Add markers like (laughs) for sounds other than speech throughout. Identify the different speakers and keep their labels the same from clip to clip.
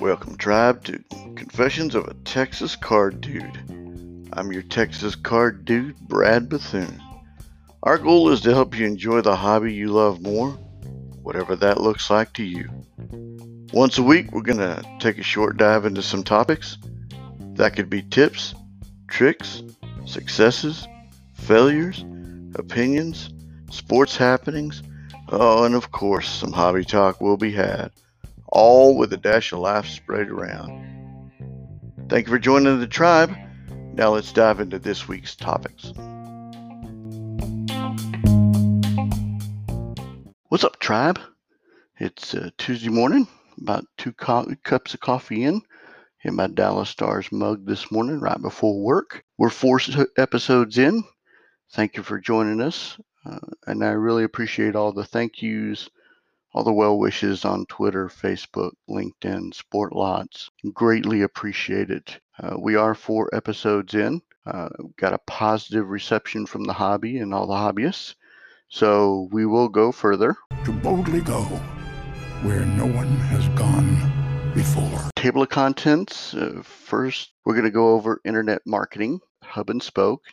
Speaker 1: Welcome, tribe, to Confessions of a Texas Card Dude. I'm your Texas Card Dude, Brad Bethune. Our goal is to help you enjoy the hobby you love more, whatever that looks like to you. Once a week, we're going to take a short dive into some topics. That could be tips, tricks, successes, failures, opinions, sports happenings, oh, and of course, some hobby talk will be had all with a dash of life sprayed around. Thank you for joining the tribe. Now let's dive into this week's topics. What's up, tribe? It's uh, Tuesday morning, about two co- cups of coffee in. In my Dallas Stars mug this morning, right before work. We're four episodes in. Thank you for joining us. Uh, and I really appreciate all the thank yous all the well wishes on Twitter, Facebook, LinkedIn, Sport Lots. Greatly appreciated. Uh, we are four episodes in. Uh, got a positive reception from the hobby and all the hobbyists. So we will go further.
Speaker 2: To boldly go where no one has gone before.
Speaker 1: Table of contents. Uh, first, we're going to go over internet marketing hub and spoke.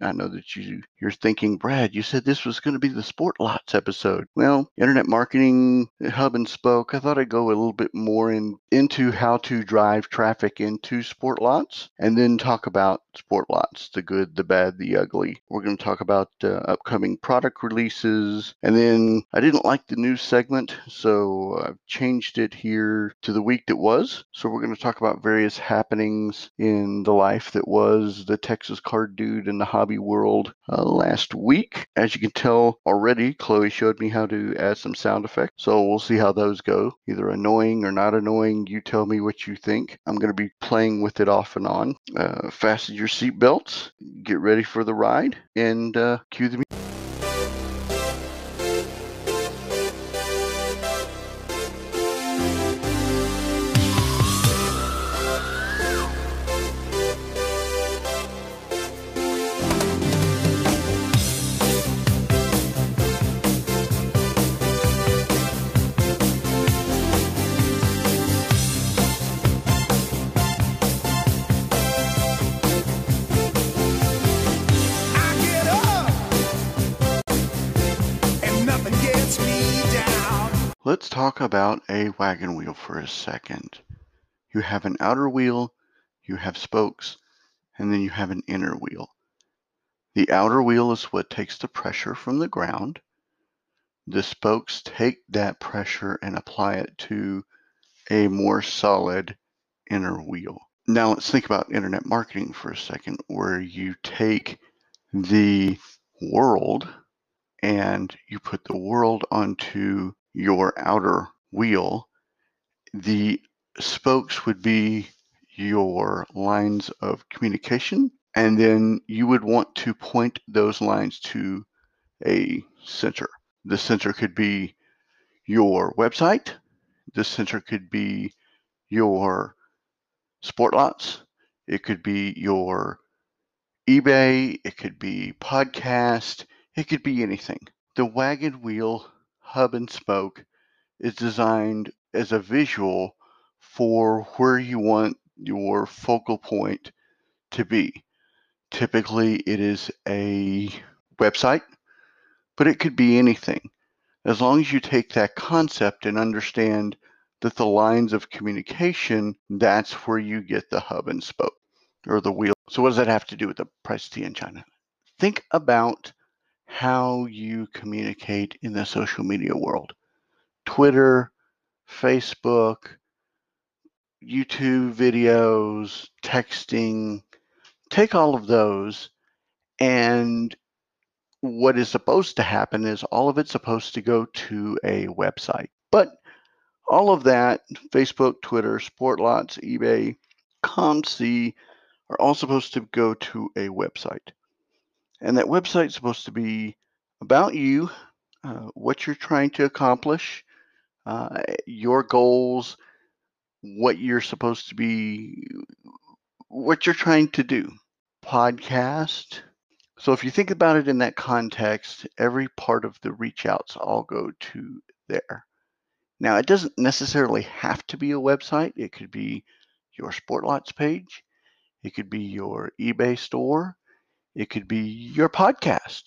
Speaker 1: I know that you you're thinking, Brad, you said this was going to be the Sport Lots episode. Well, internet marketing hub and spoke. I thought I'd go a little bit more in into how to drive traffic into Sport Lots, and then talk about Sport Lots, the good, the bad, the ugly. We're going to talk about uh, upcoming product releases, and then I didn't like the news segment, so I've changed it here to the week that was. So we're going to talk about various happenings in the life that was the Texas card dude in the hobby world uh, last week. As you can tell already, Chloe showed me how to add some sound effects. So we'll see how those go. Either annoying or not annoying. You tell me what you think. I'm going to be playing with it off and on. Uh, fasten your seatbelts, get ready for the ride, and uh, cue the music. Let's talk about a wagon wheel for a second. You have an outer wheel, you have spokes, and then you have an inner wheel. The outer wheel is what takes the pressure from the ground. The spokes take that pressure and apply it to a more solid inner wheel. Now let's think about internet marketing for a second, where you take the world and you put the world onto your outer wheel, the spokes would be your lines of communication, and then you would want to point those lines to a center. The center could be your website, the center could be your sport lots, it could be your eBay, it could be podcast, it could be anything. The wagon wheel hub and spoke is designed as a visual for where you want your focal point to be. Typically, it is a website, but it could be anything. As long as you take that concept and understand that the lines of communication, that's where you get the hub and spoke or the wheel. So, what does that have to do with the price of tea in China? Think about how you communicate in the social media world Twitter, Facebook, YouTube videos, texting. Take all of those, and what is supposed to happen is all of it's supposed to go to a website. But all of that, Facebook, Twitter, Sportlots, eBay, COMC, are all supposed to go to a website. And that website's supposed to be about you, uh, what you're trying to accomplish, uh, your goals, what you're supposed to be, what you're trying to do. Podcast, So if you think about it in that context, every part of the reach outs all go to there. Now, it doesn't necessarily have to be a website. It could be your Sportlots page. It could be your eBay store. It could be your podcast.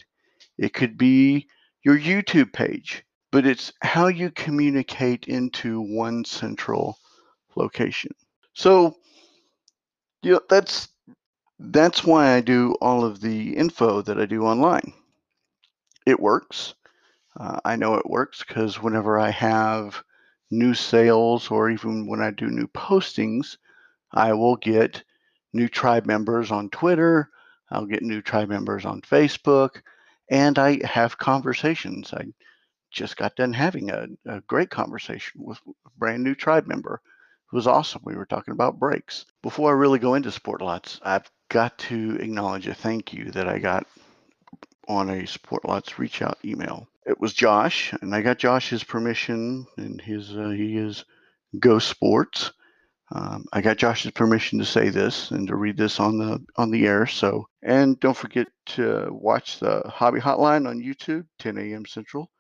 Speaker 1: It could be your YouTube page. But it's how you communicate into one central location. So, you know, that's that's why I do all of the info that I do online. It works. Uh, I know it works because whenever I have new sales or even when I do new postings, I will get new tribe members on Twitter. I'll get new tribe members on Facebook, and I have conversations. I just got done having a, a great conversation with a brand new tribe member. It was awesome. We were talking about breaks. Before I really go into Sportlots, I've got to acknowledge a thank you that I got on a Sportlots reach out email. It was Josh, and I got Josh's permission, and his uh, he is Go Sports. Um, I got Josh's permission to say this and to read this on the on the air. So, and don't forget to watch the Hobby Hotline on YouTube, 10 a.m. Central,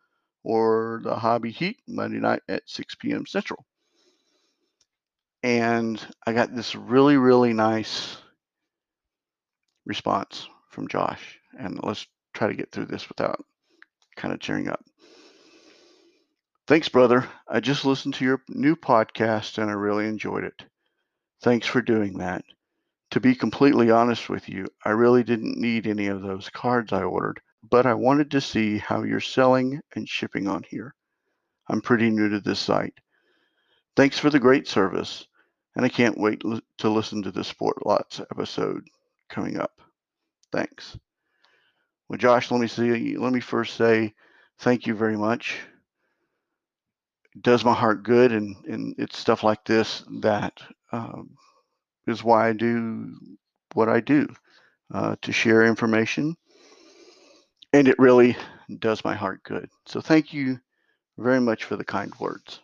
Speaker 1: or the Hobby Heat Monday night at 6 p.m. Central. And I got this really really nice response from Josh, and let's try to get through this without kind of cheering up. Thanks, brother. I just listened to your new podcast and I really enjoyed it. Thanks for doing that. To be completely honest with you, I really didn't need any of those cards I ordered, but I wanted to see how you're selling and shipping on here. I'm pretty new to this site. Thanks for the great service, and I can't wait to listen to the Sport Lots episode coming up. Thanks. Well, Josh, let me see. Let me first say thank you very much. Does my heart good, and and it's stuff like this that um, is why I do what I do uh, to share information, and it really does my heart good. So thank you very much for the kind words.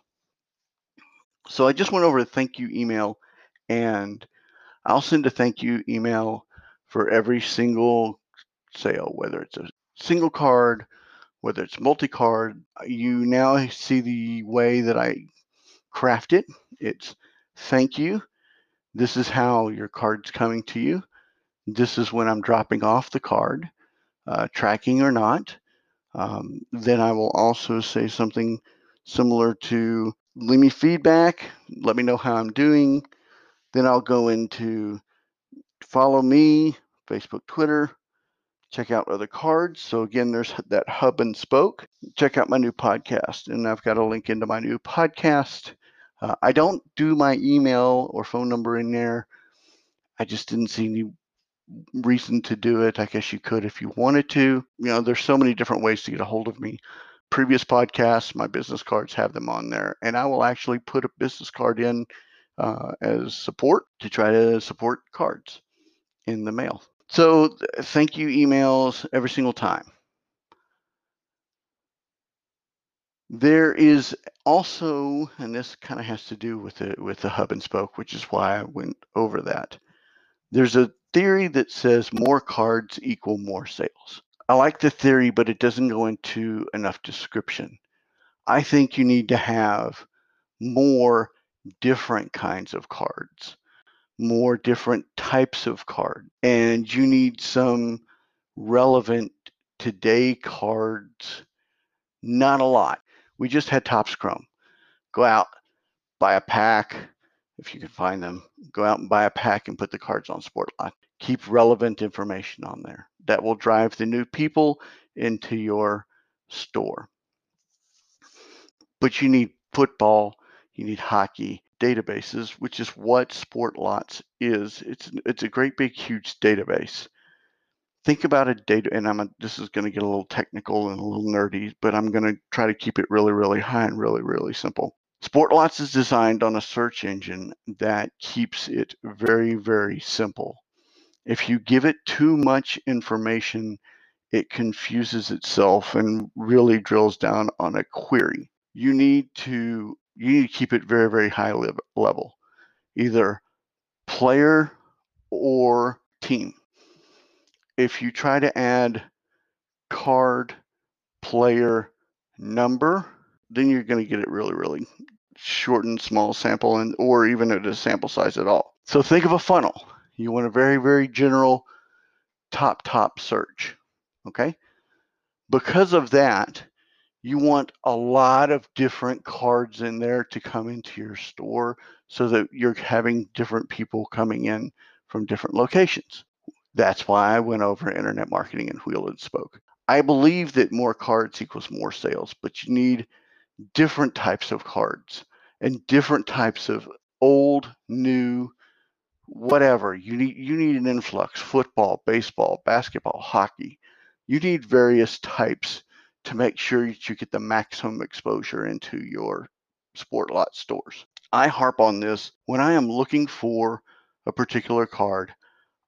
Speaker 1: So I just went over a thank you email, and I'll send a thank you email for every single sale, whether it's a single card, whether it's multi-card. You now see the way that I craft it. It's thank you. This is how your card's coming to you. This is when I'm dropping off the card, uh, tracking or not. Um, then I will also say something similar to leave me feedback, let me know how I'm doing. Then I'll go into follow me, Facebook, Twitter, check out other cards. So again, there's that hub and spoke. Check out my new podcast, and I've got a link into my new podcast. Uh, I don't do my email or phone number in there. I just didn't see any reason to do it. I guess you could if you wanted to. You know, there's so many different ways to get a hold of me. Previous podcasts, my business cards have them on there, and I will actually put a business card in uh, as support to try to support cards in the mail. So thank you emails every single time. There is also, and this kind of has to do with the with the hub and spoke, which is why I went over that. There's a theory that says more cards equal more sales. I like the theory, but it doesn't go into enough description. I think you need to have more different kinds of cards more different types of card and you need some relevant today cards not a lot. We just had Topps Chrome. Go out buy a pack if you can find them go out and buy a pack and put the cards on sport sportlots keep relevant information on there that will drive the new people into your store. But you need football you need hockey databases, which is what Sportlots is. It's it's a great big huge database. Think about a data, and I'm a, this is going to get a little technical and a little nerdy, but I'm going to try to keep it really, really high and really, really simple. Sportlots is designed on a search engine that keeps it very, very simple. If you give it too much information, it confuses itself and really drills down on a query. You need to you need to keep it very, very high level, either player or team. if you try to add card, player, number, then you're going to get it really, really short and small sample and or even at a sample size at all. So think of a funnel. You want a very, very general top, top search. Okay. Because of that, you want a lot of different cards in there to come into your store so that you're having different people coming in from different locations. That's why I went over internet marketing and wheel and spoke. I believe that more cards equals more sales, but you need different types of cards and different types of old, new, whatever. You need you need an influx, football, baseball, basketball, hockey. You need various types to make sure that you get the maximum exposure into your sport lot stores. I harp on this when I am looking for a particular card.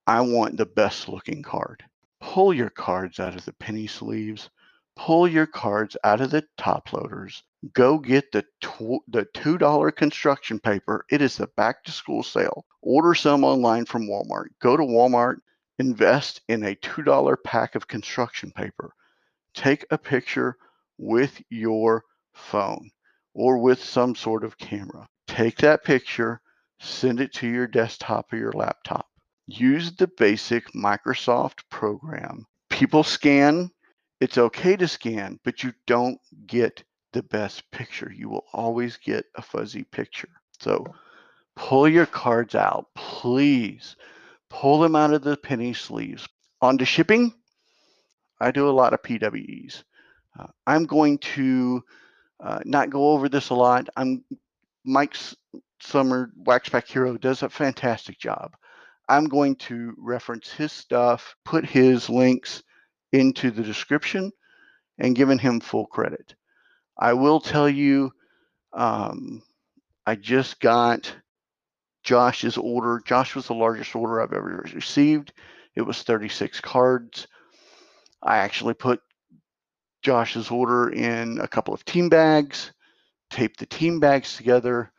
Speaker 1: I want the best looking card. Pull your cards out of the penny sleeves. Pull your cards out of the top loaders. Go get the tw- the two dollar construction paper. It is the back to school sale. Order some online from Walmart. Go to Walmart. Invest in a two dollar pack of construction paper take a picture with your phone or with some sort of camera. Take that picture, send it to your desktop or your laptop. Use the basic Microsoft program. People scan. It's okay to scan, but you don't get the best picture. You will always get a fuzzy picture. So pull your cards out, please. Pull them out of the penny sleeves. On to shipping. I do a lot of PWEs. Uh, I'm going to uh, not go over this a lot. I'm Mike Summer, Waxpack Hero, does a fantastic job. I'm going to reference his stuff, put his links into the description, and giving him full credit. I will tell you, um, I just got Josh's order. Josh was the largest order I've ever received. It was 36 cards. I actually put Josh's order in a couple of team bags, taped the team bags together,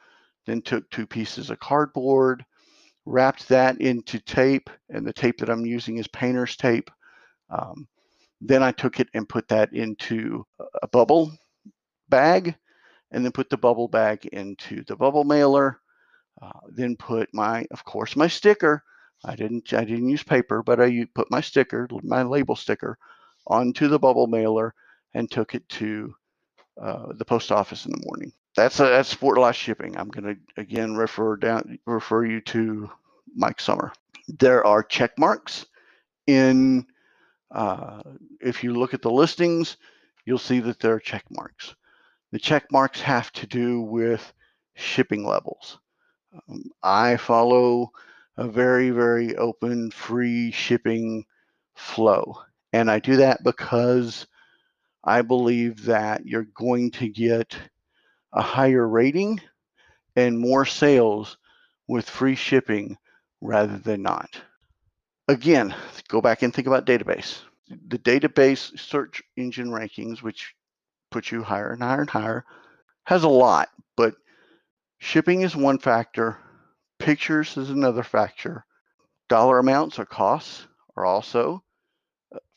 Speaker 1: then took two pieces of cardboard, wrapped that into tape, and the tape that I'm using is painter's tape. Um, then I took it and put that into a bubble bag, and then put the bubble bag into the bubble mailer. Uh, then put my, of course, my sticker. I didn't, I didn't use paper, but I put my sticker, my label sticker, onto the bubble mailer and took it to uh, the post office in the morning. That's a, that's sport lot shipping. I'm going to again refer down refer you to Mike Summer. There are check marks in. Uh, if you look at the listings, you'll see that there are check marks. The check marks have to do with shipping levels. Um, I follow a very, very open, free shipping flow. And I do that because I believe that you're going to get a higher rating and more sales with free shipping rather than not. Again, go back and think about database. The database search engine rankings, which puts you higher and higher and higher, has a lot, but shipping is one factor, pictures is another factor, dollar amounts or costs are also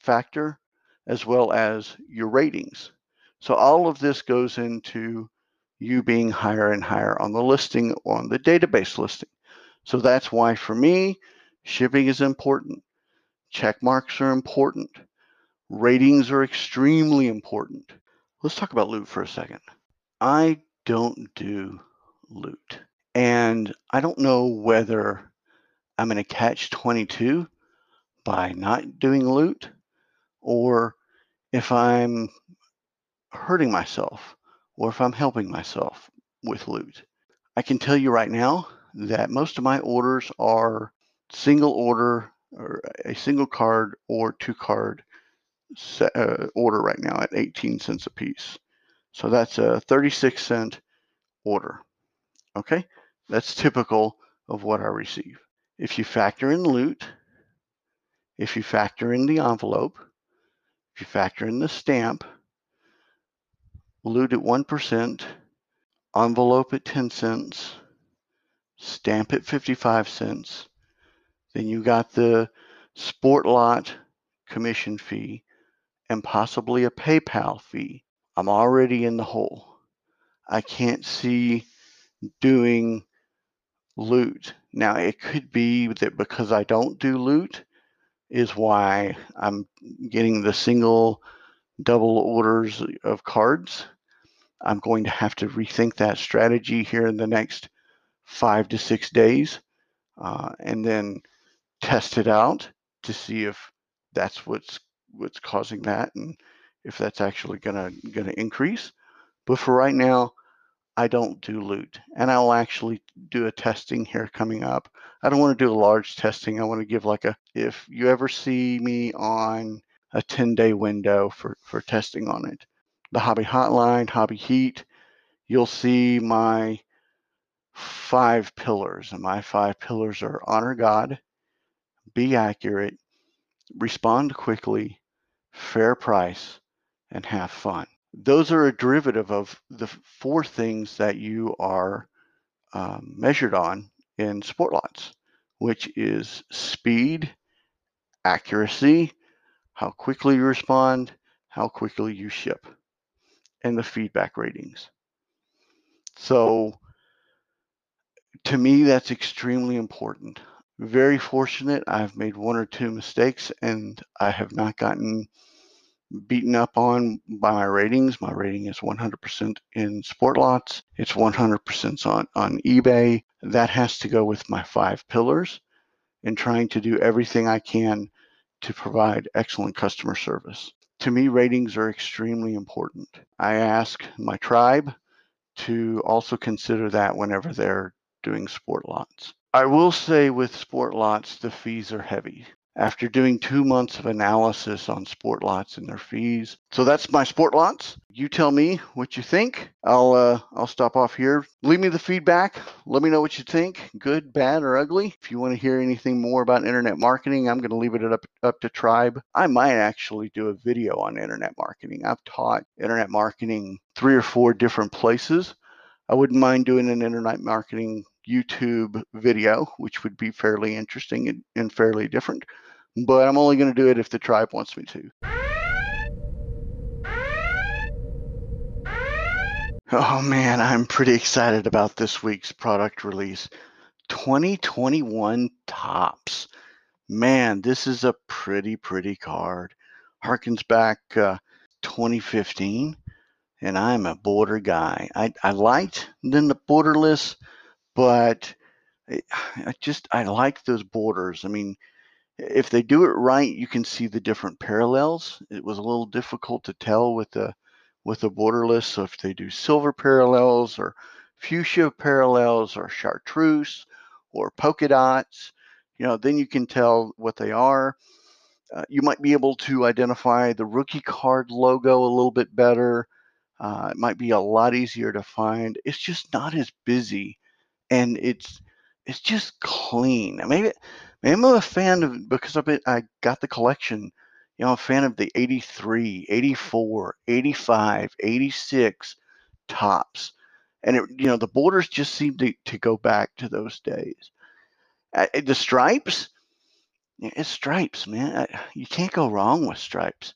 Speaker 1: factor as well as your ratings. So all of this goes into you being higher and higher on the listing on the database listing. So that's why for me, shipping is important. Check marks are important. Ratings are extremely important. Let's talk about loot for a second. I don't do loot. And I don't know whether I'm going to catch 22 by not doing loot or if I'm hurting myself or if I'm helping myself with loot. I can tell you right now that most of my orders are single order or a single card or two card set, uh, order right now at 18 cents a piece. So that's a 36 cent order. Okay, that's typical of what I receive. If you factor in loot, if you factor in the envelope, if you factor in the stamp, loot at 1%, envelope at 10 cents, stamp at 55 cents, then you got the sport lot commission fee and possibly a PayPal fee. I'm already in the hole. I can't see doing loot. Now, it could be that because I don't do loot is why I'm getting the single double orders of cards. I'm going to have to rethink that strategy here in the next five to six days uh, and then test it out to see if that's what's what's causing that and if that's actually gonna gonna increase. But for right now, I don't do loot, and I'll actually do a testing here coming up. I don't want to do a large testing. I want to give like a if you ever see me on a 10 day window for for testing on it, the hobby hotline, hobby heat, you'll see my five pillars, and my five pillars are honor God, be accurate, respond quickly, fair price, and have fun. Those are a derivative of the four things that you are um, measured on in sport lots, which is speed, accuracy, how quickly you respond, how quickly you ship, and the feedback ratings. So to me, that's extremely important. Very fortunate. I've made one or two mistakes and I have not gotten beaten up on by my ratings. My rating is 100% in sport lots. It's 100% on, on eBay. That has to go with my five pillars and trying to do everything I can to provide excellent customer service. To me, ratings are extremely important. I ask my tribe to also consider that whenever they're doing sport lots. I will say with sport lots, the fees are heavy after doing two months of analysis on sport lots and their fees. So that's my sport lots. You tell me what you think. I'll uh, I'll stop off here. Leave me the feedback. Let me know what you think, good, bad, or ugly. If you want to hear anything more about internet marketing, I'm going to leave it up up to Tribe. I might actually do a video on internet marketing. I've taught internet marketing three or four different places. I wouldn't mind doing an internet marketing YouTube video, which would be fairly interesting and, and fairly different but I'm only going to do it if the tribe wants me to. Oh man, I'm pretty excited about this week's product release. 2021 Topps. Man, this is a pretty, pretty card. Harkens back uh, 2015, and I'm a border guy. I, I liked then the borderless, but I just I like those borders. I mean, if they do it right, you can see the different parallels. It was a little difficult to tell with the with the borderless. So if they do silver parallels or fuchsia parallels or chartreuse or polka dots, you know, then you can tell what they are. Uh, you might be able to identify the rookie card logo a little bit better. Uh, it might be a lot easier to find. It's just not as busy, and it's it's just clean. Maybe I'm a fan of because I've been, I got the collection. You know, I'm a fan of the 83, 84, 85, 86 Topps. And it, you know, the borders just seem to, to go back to those days. Uh, the stripes, it's stripes, man. You can't go wrong with stripes.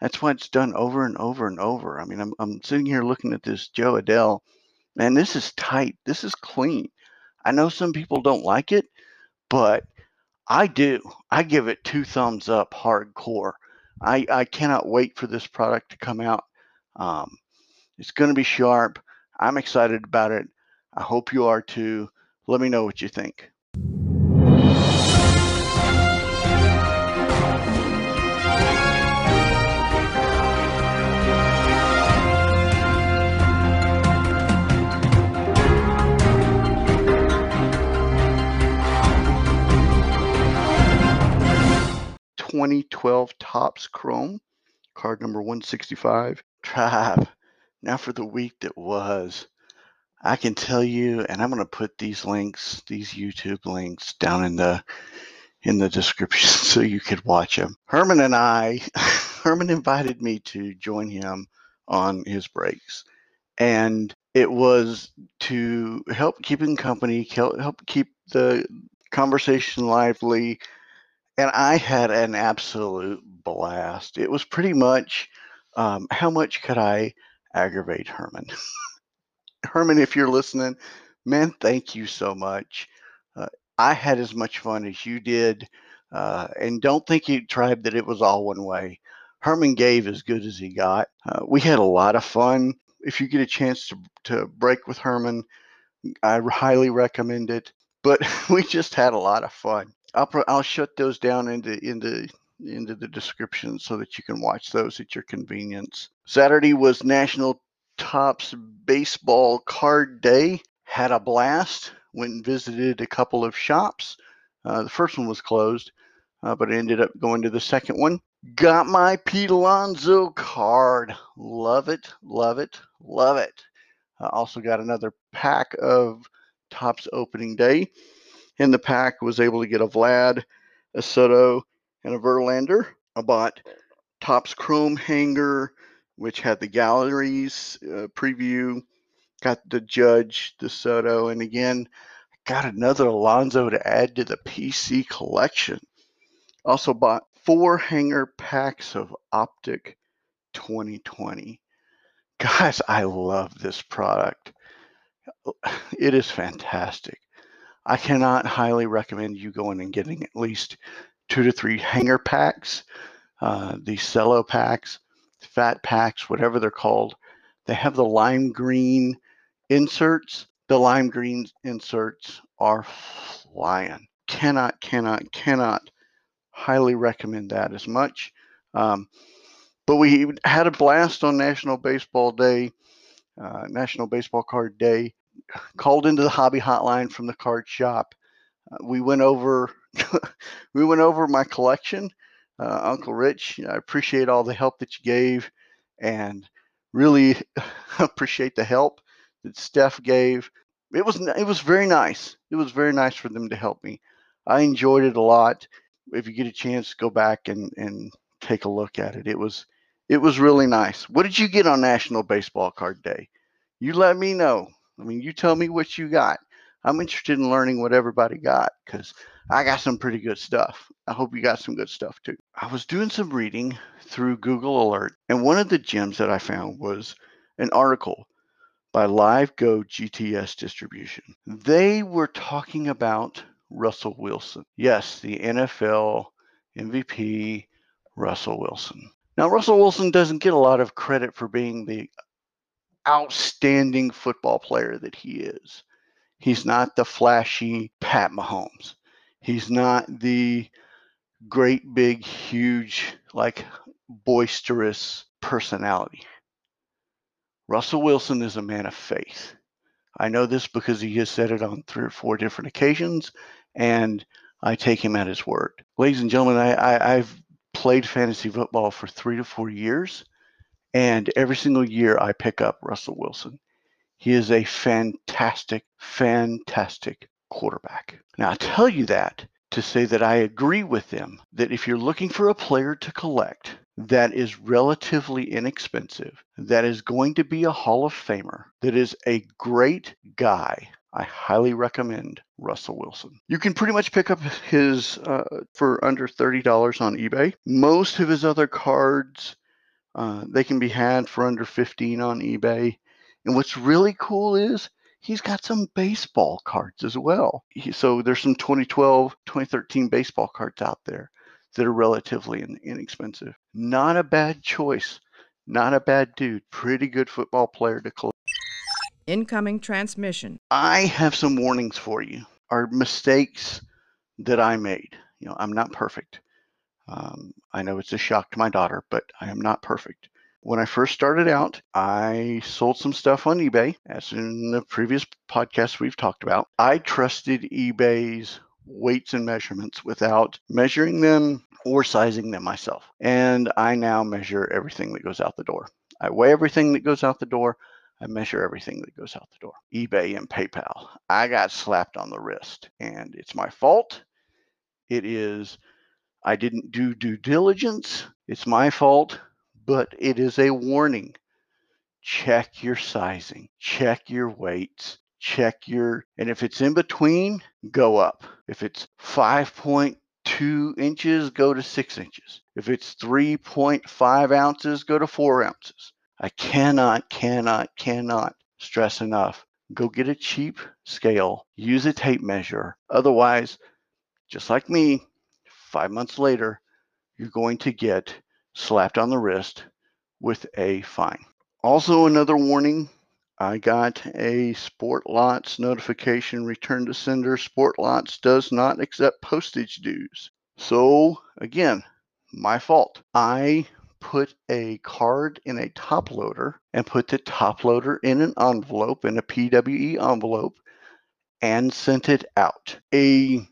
Speaker 1: That's why it's done over and over and over. I mean, I'm, I'm sitting here looking at this Jo Adell. Man, this is tight. This is clean. I know some people don't like it, but I do. I give it two thumbs up hardcore. I, I cannot wait for this product to come out. Um, it's going to be sharp. I'm excited about it. I hope you are too. Let me know what you think. 2012 Topps Chrome, card number 165. Tribe. Now for the week that was. I can tell you, and I'm going to put these links, these YouTube links, down in the in the description (laughs) so you could watch them. Herman and I, (laughs) Herman invited me to join him on his breaks, and it was to help keep keeping company, help keep the conversation lively, and I had an absolute blast. It was pretty much um, how much could I aggravate Herman? (laughs) Herman, if you're listening, man, thank you so much. Uh, I had as much fun as you did. Uh, and don't think you tried that it was all one way. Herman gave as good as he got. Uh, we had a lot of fun. If you get a chance to, to break with Herman, I highly recommend it. But (laughs) we just had a lot of fun. I'll, I'll shut those down into into into the description so that you can watch those at your convenience. Saturday was National Topps Baseball Card Day. Had a blast. Went and visited a couple of shops. Uh, the first one was closed, uh, but I ended up going to the second one. Got my Pete Alonso card. Love it, love it, love it. I also got another pack of Topps opening day. In the pack, was able to get a Vlad, a Soto, and a Verlander. I bought Topps Chrome hanger, which had the galleries uh, preview. Got the Judge, the Soto, and again, got another Alonso to add to the PC collection. Also bought four hanger packs of Optic 2020. Guys, I love this product. It is fantastic. I cannot highly recommend you going and getting at least two to three hanger packs, uh, these cello packs, fat packs, whatever they're called. They have the lime green inserts. The lime green inserts are flying. Cannot, cannot, cannot highly recommend that as much. Um, but we had a blast on National Baseball Day, uh, National Baseball Card Day called into the hobby hotline from the card shop. Uh, we went over (laughs) we went over my collection. Uh, Uncle Rich, I appreciate all the help that you gave, and really (laughs) appreciate the help that Steph gave. It was it was very nice. It was very nice for them to help me. I enjoyed it a lot. If you get a chance, go back and and take a look at it. It was it was really nice. What did you get on National Baseball Card Day? You let me know. I mean, you tell me what you got. I'm interested in learning what everybody got because I got some pretty good stuff. I hope you got some good stuff too. I was doing some reading through Google Alert, and one of the gems that I found was an article by Live Go GTS Distribution. They were talking about Russell Wilson. Yes, the NFL MVP, Russell Wilson. Now, Russell Wilson doesn't get a lot of credit for being the outstanding football player that he is. He's not the flashy Pat Mahomes. He's not the great, big, huge, like boisterous personality. Russell Wilson is a man of faith. I know this because he has said it on three or four different occasions, and I take him at his word. Ladies and gentlemen, I, I, I've played fantasy football for three to four years, and every single year I pick up Russell Wilson. He is a fantastic, fantastic quarterback. Now, I tell you that to say that I agree with them that if you're looking for a player to collect that is relatively inexpensive, that is going to be a Hall of Famer, that is a great guy, I highly recommend Russell Wilson. You can pretty much pick up his uh, for under $30 on eBay. Most of his other cards uh, they can be had for under 15 on eBay. And what's really cool is he's got some baseball cards as well. He, so there's some 2012, 2013 baseball cards out there that are relatively in, inexpensive. Not a bad choice. Not a bad dude. Pretty good football player to collect.
Speaker 3: Incoming transmission.
Speaker 1: I have some warnings for you. Are mistakes that I made. You know, I'm not perfect. Um, I know it's a shock to my daughter, but I am not perfect. When I first started out, I sold some stuff on eBay, as in the previous podcast we've talked about. I trusted eBay's weights and measurements without measuring them or sizing them myself. And I now measure everything that goes out the door. I weigh everything that goes out the door. I measure everything that goes out the door. eBay and PayPal. I got slapped on the wrist, and it's my fault. It is I didn't do due diligence. It's my fault, but it is a warning. Check your sizing, check your weights, check your, and if it's in between, go up. If it's 5.2 inches, go to six inches. If it's 3.5 ounces, go to four ounces. I cannot, cannot, cannot stress enough. Go get a cheap scale, use a tape measure. Otherwise, just like me, five months later, you're going to get slapped on the wrist with a fine. Also, another warning I got a Sport Lots notification return to sender. Sport Lots does not accept postage dues. So, again, my fault. I put a card in a top loader and put the top loader in an envelope, in a PWE envelope, and sent it out. A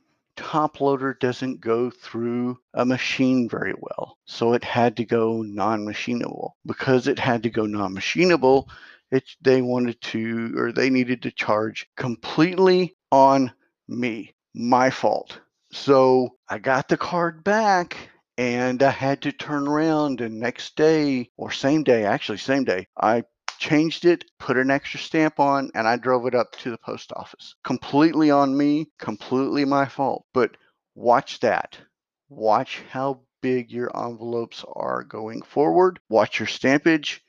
Speaker 1: top loader doesn't go through a machine very well. So it had to go non-machinable. Because it had to go non-machinable, it they wanted to or they needed to charge completely on me. My fault. So I got the card back and I had to turn around and next day or same day, actually same day, I changed it, put an extra stamp on, and I drove it up to the post office. Completely on me, completely my fault. But watch that. Watch how big your envelopes are going forward. Watch your stampage.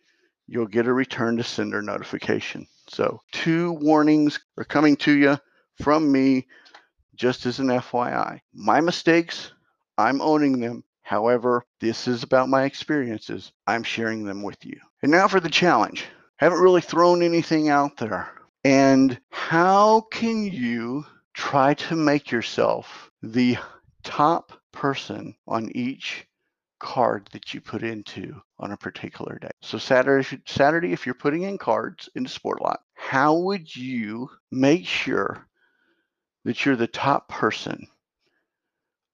Speaker 1: You'll get a return to sender notification. So, two warnings are coming to you from me just as an FYI. My mistakes, I'm owning them. However, this is about my experiences. I'm sharing them with you. And now for the challenge haven't really thrown anything out there. And how can you try to make yourself the top person on each card that you put into on a particular day. So Saturday, Saturday, if you're putting in cards into Sportlot, how would you make sure that you're the top person,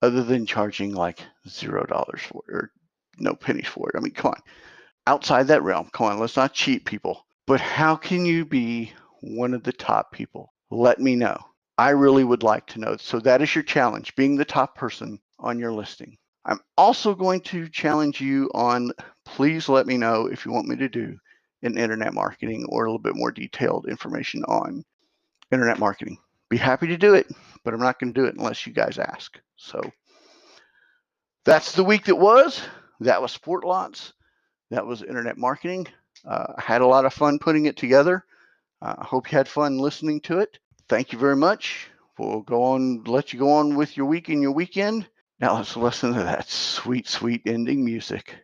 Speaker 1: other than charging like zero dollars for it or no pennies for it? I mean, come on outside that realm. Come on, let's not cheat people. But how can you be one of the top people? Let me know. I really would like to know. So that is your challenge, being the top person on your listing. I'm also going to challenge you on please let me know if you want me to do an internet marketing or a little bit more detailed information on internet marketing. Be happy to do it, but I'm not going to do it unless you guys ask. So that's the week that was. That was Sport Lots. That was internet marketing. Uh, I had a lot of fun putting it together. Uh, I hope you had fun listening to it. Thank you very much. We'll go on, let you go on with your week and your weekend. Now let's listen to that sweet, sweet ending music.